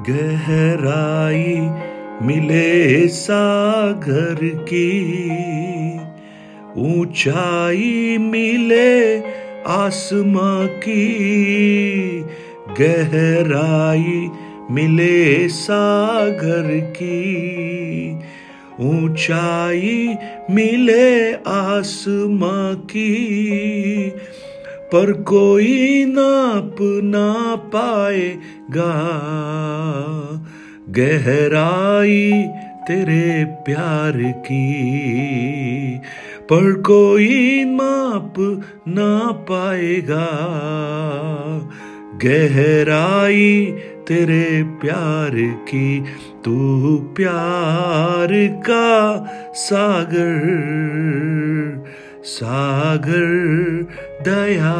गहराई मिले सागर की, ऊंचाई मिले आसमां की, गहराई मिले सागर की, ऊंचाई मिले आसमां की पर कोई नाप ना पाएगा। गहराई तेरे प्यार की, पर कोई माप ना पाएगा। गहराई तेरे प्यार की, तू प्यार का सागर। सागर दया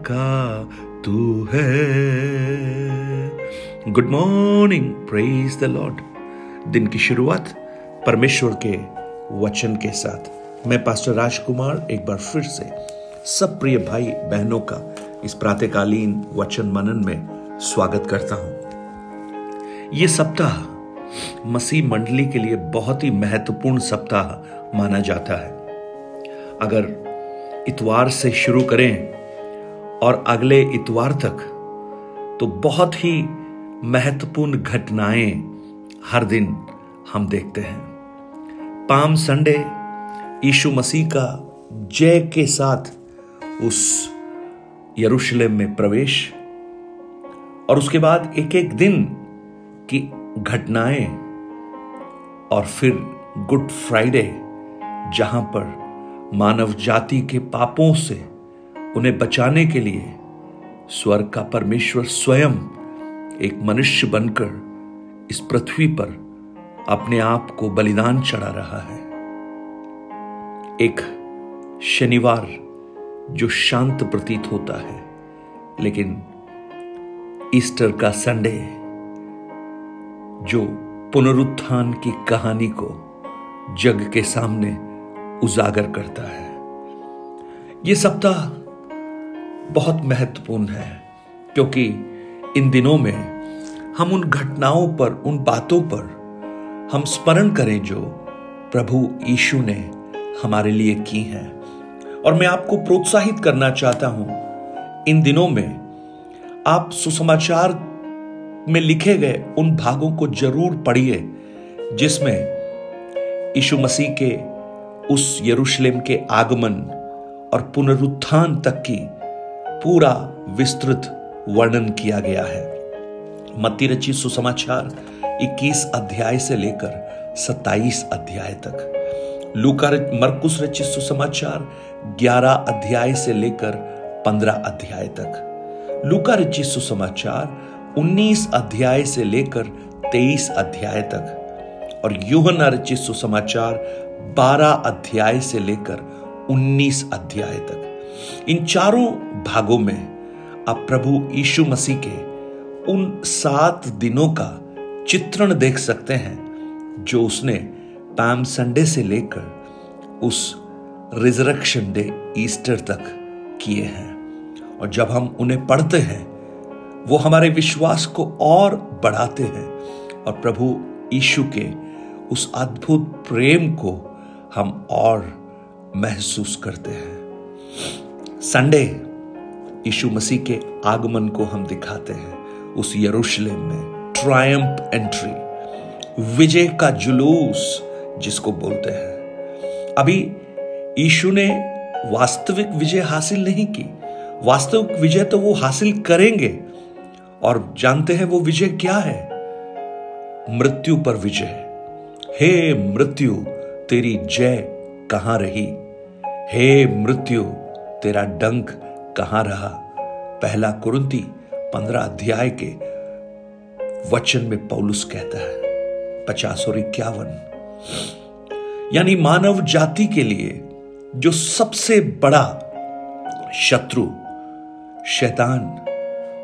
का तू है। Good morning praise the lord दिन की शुरुआत परमेश्वर के वचन के साथ। मैं पास्टर राजकुमार एक बार फिर से सब प्रिय भाई बहनों का इस प्रातकालीन वचन मनन में स्वागत करता हूँ। ये सप्ताह मसीह मंडली के लिए बहुत ही महत्वपूर्ण सप्ताह माना जाता है। अगर इतवार से शुरू करें और अगले इतवार तक तो बहुत ही महत्वपूर्ण घटनाएँ हर दिन हम देखते हैं। पाम संडे, यीशु मसीह का जय के साथ उस यरूशलेम में प्रवेश और उसके बाद एक एक दिन की घटनाएँ और फिर गुड फ्राइडे, जहाँ पर मानव जाति के पापों से, उन्हें बचाने के लिए स्वर्ग का परमेश्वर स्वयं एक मनुष्य बनकर इस पृथ्वी पर अपने आप को बलिदान चढ़ा रहा है। एक शनिवार जो शांत प्रतीत होता है, लेकिन ईस्टर का संडे, जो पुनरुत्थान की कहानी को जग के सामने उजागर करता है। यह सप्ताह बहुत महत्वपूर्ण है, क्योंकि इन दिनों में हम उन घटनाओं पर, उन बातों पर हम स्मरण करें जो प्रभु यीशु ने हमारे लिए की हैं। और मैं आपको प्रोत्साहित करना चाहता हूँ, इन दिनों में आप सुसमाचार में लिखे गए उन भागों को ज़रूर पढ़िए, जिसमें यीशु मसीह के उस यरूशलेम के आगमन और पुनरुत्थान तक की पूरा विस्तृत वर्णन किया गया है। मत्ती रची सुसमाचार 21 अध्याय से लेकर 27 अध्याय तक। लूका मरकुस रचित सुसमाचार 11 अध्याय से लेकर 15 अध्याय तक। लूका रचित सुसमाचार 19 अध्याय से लेकर 23 अध्याय तक। और यूहना रचित सुसमाचार 12 अध्याय से लेकर 19 अध्याय तक। इन चारों भागों में आप प्रभु यीशु मसीह के उन सात दिनों का चित्रण देख सकते हैं, जो उसने पैम संडे से लेकर उस रिजरक्शन डे ईस्टर तक किए हैं। और जब हम उन्हें पढ़ते हैं, वो हमारे विश्वास को और बढ़ाते हैं और प्रभु यीशु के उस अद्भुत प्रेम को हम और महसूस करते हैं। संडे, यीशु मसीह के आगमन को हम दिखाते हैं उस यरूशलेम में। ट्रायम्प एंट्री, विजय का जुलूस जिसको बोलते हैं। अभी यीशु ने वास्तविक विजय हासिल नहीं की। वास्तविक विजय तो वो हासिल करेंगे। और जानते हैं वो विजय क्या है? मृत्यु पर विजय। हे मृत्यु तेरी जय कहाँ रही? हे मृत्यु, तेरा डंक कहाँ रहा? पहला कुरुंती पंद्रह अध्याय के वचन में पौलुस कहता है, पचास और इक्यावन। यानी मानव जाति के लिए जो सबसे बड़ा शत्रु, शैतान,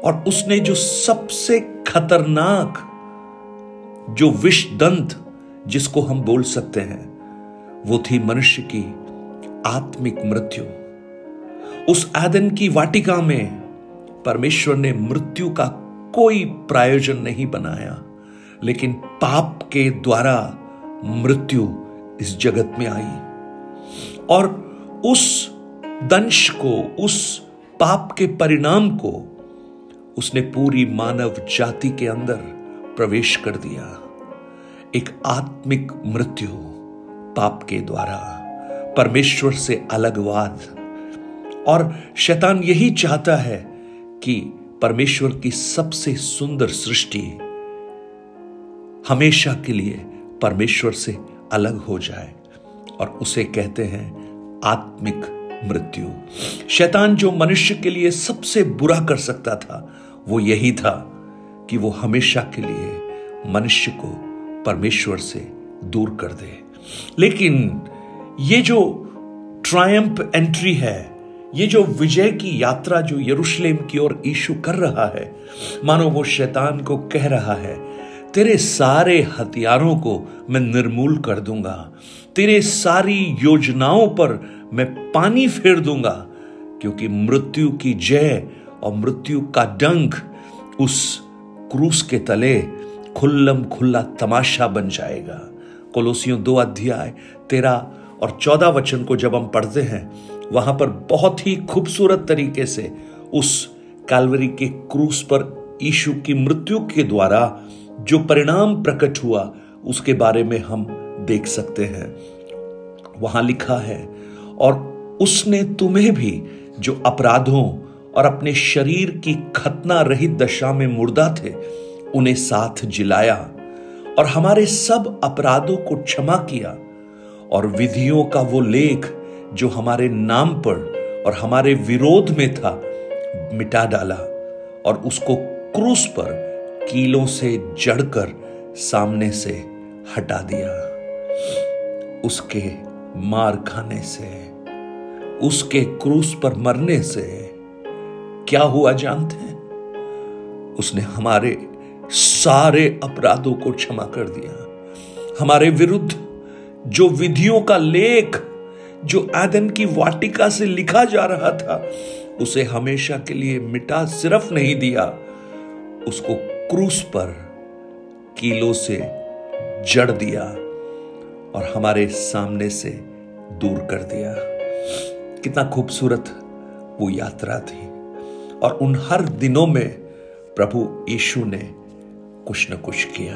और उसने जो सबसे खतरनाक, जो विष दंत जिसको हम बोल सकते हैं वो थी मनुष्य की आत्मिक मृत्यु। उस आदन की वाटिका में परमेश्वर ने मृत्यु का कोई प्रायोजन नहीं बनाया, लेकिन पाप के द्वारा मृत्यु इस जगत में आई। और उस दंश को, उस पाप के परिणाम को उसने पूरी मानव जाति के अंदर प्रवेश कर दिया। एक आत्मिक मृत्यु। पाप के द्वारा, परमेश्वर से अलगवाद और शैतान यही चाहता है कि परमेश्वर की सबसे सुंदर सृष्टि हमेशा के लिए परमेश्वर से अलग हो जाए, और उसे कहते हैं आत्मिक मृत्यु। शैतान जो मनुष्य के लिए सबसे बुरा कर सकता था, वो यही था कि वो हमेशा के लिए मनुष्य को परमेश्वर से दूर कर दे। लेकिन ये जो ट्रायम्प एंट्री है, ये जो विजय की यात्रा जो यरूशलेम की ओर ईशु कर रहा है, मानो वो शैतान को कह रहा है, तेरे सारे हथियारों को मैं निर्मूल कर दूँगा, तेरे सारी योजनाओं पर मैं पानी फेर दूँगा, क्योंकि मृत्यु की जय और मृत्यु का डंक उस क्रूस के तले खुल्लम खुल्ला तमाशा बन जाएगा। कोलोसियों दो अध्याय, तेरा और चौदह वचन को जब हम पढ़ते हैं, वहाँ पर बहुत ही खूबसूरत तरीके से उस कैलवरी के क्रूस पर ईशु की मृत्यु के द्वारा जो परिणाम प्रकट हुआ, उसके बारे में हम देख सकते हैं। वहाँ लिखा है, और उसने तुम्हें भी, जो अपराधों और अपने शरीर की खतना रहित दशा में मुर्दा थे, उन्हें साथ जिलाया। और हमारे सब अपराधों को क्षमा किया और विधियों का वो लेख जो हमारे नाम पर और हमारे विरोध में था, मिटा डाला और उसको क्रूस पर कीलों से जड़कर सामने से हटा दिया। उसके मार खाने से, उसके क्रूस पर मरने से क्या हुआ जानते हैं? उसने हमारे सारे अपराधों को क्षमा कर दिया। हमारे विरुद्ध जो विधियों का लेख, जो आदन की वाटिका से लिखा जा रहा था, उसे हमेशा के लिए मिटा सिर्फ़ नहीं दिया। उसको क्रूस पर कीलों से जड़ दिया और हमारे सामने से दूर कर दिया। कितना खूबसूरत वो यात्रा थी। और उन हर दिनों में प्रभु यीशु ने कुछ न कुछ किया।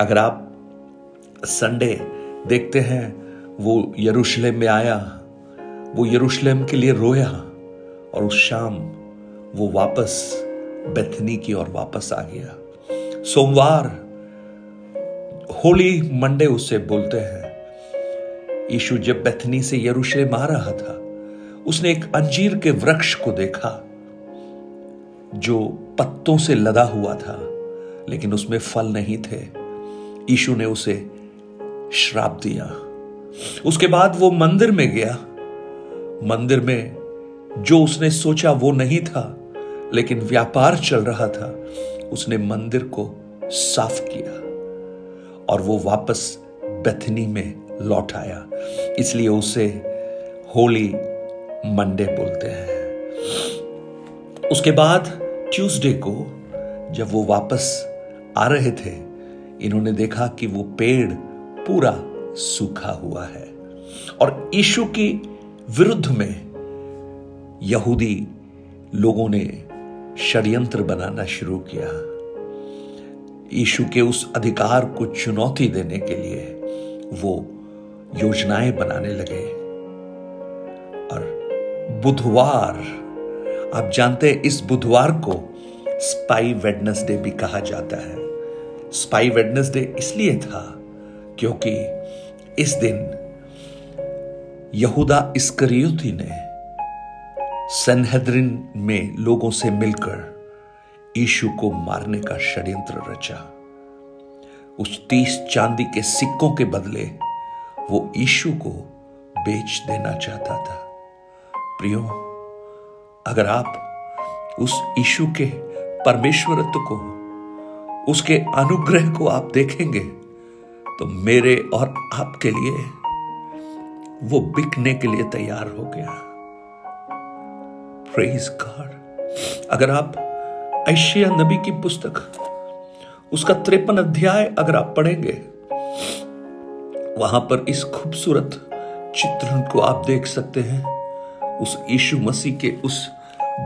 अगर आप संडे देखते हैं, वो यरूशलेम में आया, वो यरूशलेम के लिए रोया और उस शाम वो वापस बेथनी की ओर वापस आ गया। सोमवार, होली मंडे उसे बोलते हैं। यीशु जब बेथनी से यरूशलेम आ रहा था, उसने एक अंजीर के वृक्ष को देखा, जो पत्तों से लदा हुआ था। लेकिन उसमें फल नहीं थे। यीशु ने उसे श्राप दिया। उसके बाद वो मंदिर में गया। मंदिर में जो उसने सोचा वो नहीं था, लेकिन व्यापार चल रहा था। उसने मंदिर को साफ़ किया और वो वापस बेथनी में लौट आया। इसलिए उसे होली मंडे बोलते हैं। उसके बाद ट्यूसडे को जब वो वापस आ रहे थे, इन्होंने देखा कि वो पेड़ पूरा सूखा हुआ है। और ईशु की विरुद्ध में यहूदी लोगों ने षड्यंत्र बनाना शुरू किया। यीशु के उस अधिकार को चुनौती देने के लिए वो योजनाएँ बनाने लगे। और बुधवार, आप जानते हैं, इस बुधवार को स्पाई वेडनेसडे भी कहा जाता है। स्पाई वेडनेसडे इसलिए था क्योंकि इस दिन यहूदा इस्करियोती ने सनहद्रिन में लोगों से मिलकर यीशु को मारने का षड्यंत्र रचा। उस तीस चांदी के सिक्कों के बदले वो यीशु को बेच देना चाहता था। प्रियो, अगर आप उस यीशु के परमेश्वरत्व को उसके अनुग्रह को आप देखेंगे तो मेरे और आपके लिए वो बिकने के लिए तैयार हो गया। प्रेज गॉड अगर आप ऐशिया नबी की पुस्तक, उसका त्रेपन अध्याय अगर आप पढ़ेंगे, वहाँ पर इस खूबसूरत चित्रण को आप देख सकते हैं। उस यीशु मसीह के उस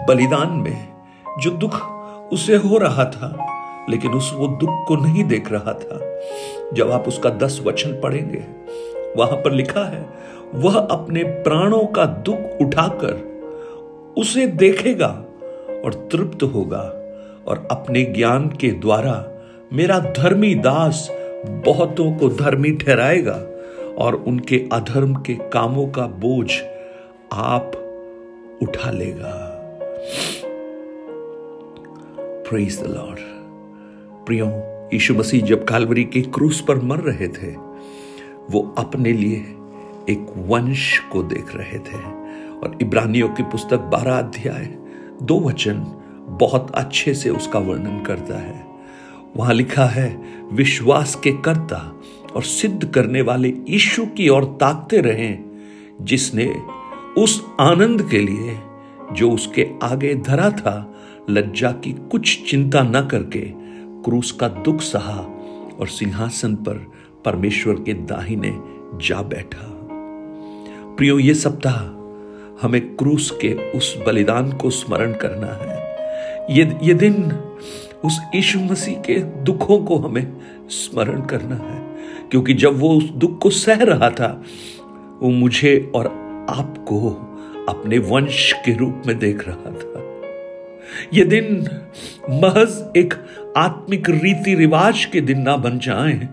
बलिदान में जो दुख उसे हो रहा था लेकिन उस वो दुख को नहीं देख रहा था। जब आप उसका दस वचन पढ़ेंगे, वहाँ पर लिखा है, वह अपने प्राणों का दुख उठाकर उसे देखेगा और तृप्त होगा और अपने ज्ञान के द्वारा मेरा धर्मी दास बहुतों को धर्मी ठहराएगा और उनके अधर्म के कामों का बोझ आप उठा लेगा। प्रेज द लॉर्ड प्रियो, यीशु मसीह जब कालवरी के क्रूस पर मर रहे थे, वो अपने लिए एक वंश को देख रहे थे। और इब्रानियों की पुस्तक बारह अध्याय, दो वचन बहुत अच्छे से उसका वर्णन करता है। वहाँ लिखा है, विश्वास के कर्ता और सिद्ध करने वाले ईशु की ओर ताकते रहे, जिसने उस आनंद के लिए, जो उसके आगे धरा था, लज्जा की कुछ चिंता न करके क्रूस का दुख सहा और सिंहासन पर परमेश्वर के दाहिने जा बैठा। प्रियो, ये सप्ताह हमें क्रूस के उस बलिदान को स्मरण करना है। ये ये दिन उस यीशु मसीह के दुखों को हमें स्मरण करना है, क्योंकि जब वो उस दुख को सह रहा था, वो मुझे और आपको अपने वंश के रूप में देख रहा था। ये दिन महज एक आत्मिक रीति रिवाज के दिन ना बन जाए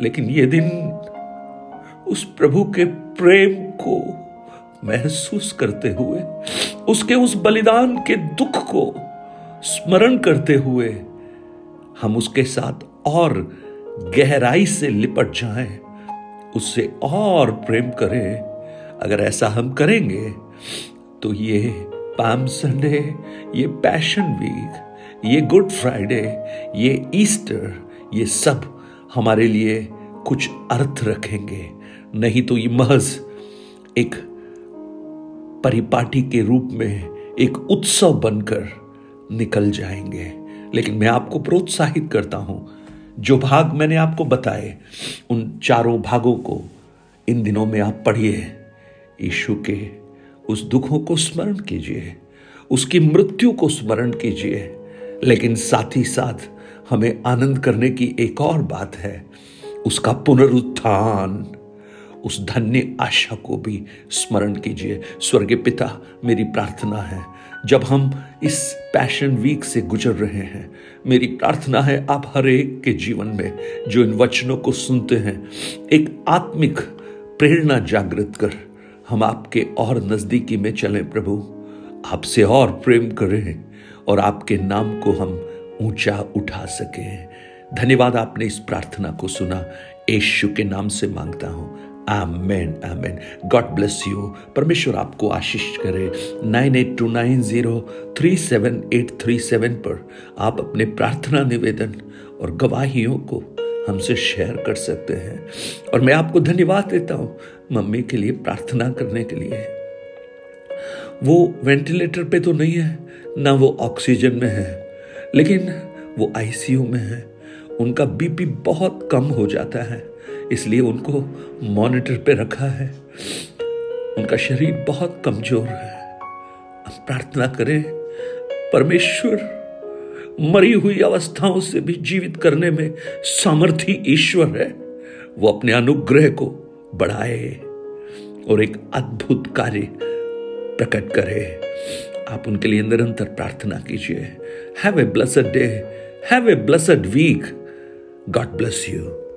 लेकिन ये दिन उस प्रभु के प्रेम को महसूस करते हुए उसके उस बलिदान के दुख को स्मरण करते हुए हम उसके साथ और गहराई से लिपट जाएँ, उससे और प्रेम करें। अगर ऐसा हम करेंगे तो ये पाम संडे ये पैशन वीक ये गुड फ्राइडे, ये ईस्टर, ये सब हमारे लिए कुछ अर्थ रखेंगे। नहीं तो ये महज एक परिपाटी के रूप में एक उत्सव बनकर निकल जाएँगे। लेकिन मैं आपको प्रोत्साहित करता हूँ। जो भाग मैंने आपको बताए, उन चारों भागों को इन दिनों में आप पढ़िए। यीशु के उस दुखों को स्मरण कीजिए, उसकी मृत्यु को स्मरण कीजिए। लेकिन साथ ही साथ हमें आनंद करने की एक और बात है, उसका पुनरुत्थान। उस धन्य आशा को भी स्मरण कीजिए। स्वर्गीय पिता, मेरी प्रार्थना है, जब हम इस पैशन वीक से गुजर रहे हैं, मेरी प्रार्थना है आप हर एक के जीवन में जो इन वचनों को सुनते हैं, एक आत्मिक प्रेरणा जागृत कर हम आपके और नजदीकी में चलें प्रभु। आपसे और प्रेम करें। और आपके नाम को हम ऊँचा उठा सके धन्यवाद, आपने इस प्रार्थना को सुना। यीशु के नाम से माँगता हूँ। Amen amen. God bless you. परमेश्वर आपको आशीष करे। Nine eight two nine zero three seven eight three seven पर आप अपने प्रार्थना निवेदन और गवाहियों को हमसे शेयर कर सकते हैं। और मैं आपको धन्यवाद देता हूँ मम्मी के लिए प्रार्थना करने के लिए। वो वेंटिलेटर पे तो नहीं है। ना वो ऑक्सीजन में है, लेकिन वो आईसीयू में है। उनका बीपी बहुत कम हो जाता है, इसलिए उनको मॉनिटर पे रखा है। उनका शरीर बहुत कमज़ोर है। हम प्रार्थना करें, परमेश्वर, मरी हुई अवस्थाओं से भी जीवित करने में सामर्थी ईश्वर है। वो अपने अनुग्रह को बढ़ाए और एक अद्भुत कार्य प्रकट करे। आप उनके लिए निरंतर प्रार्थना कीजिए। Have a blessed day have a blessed week God bless you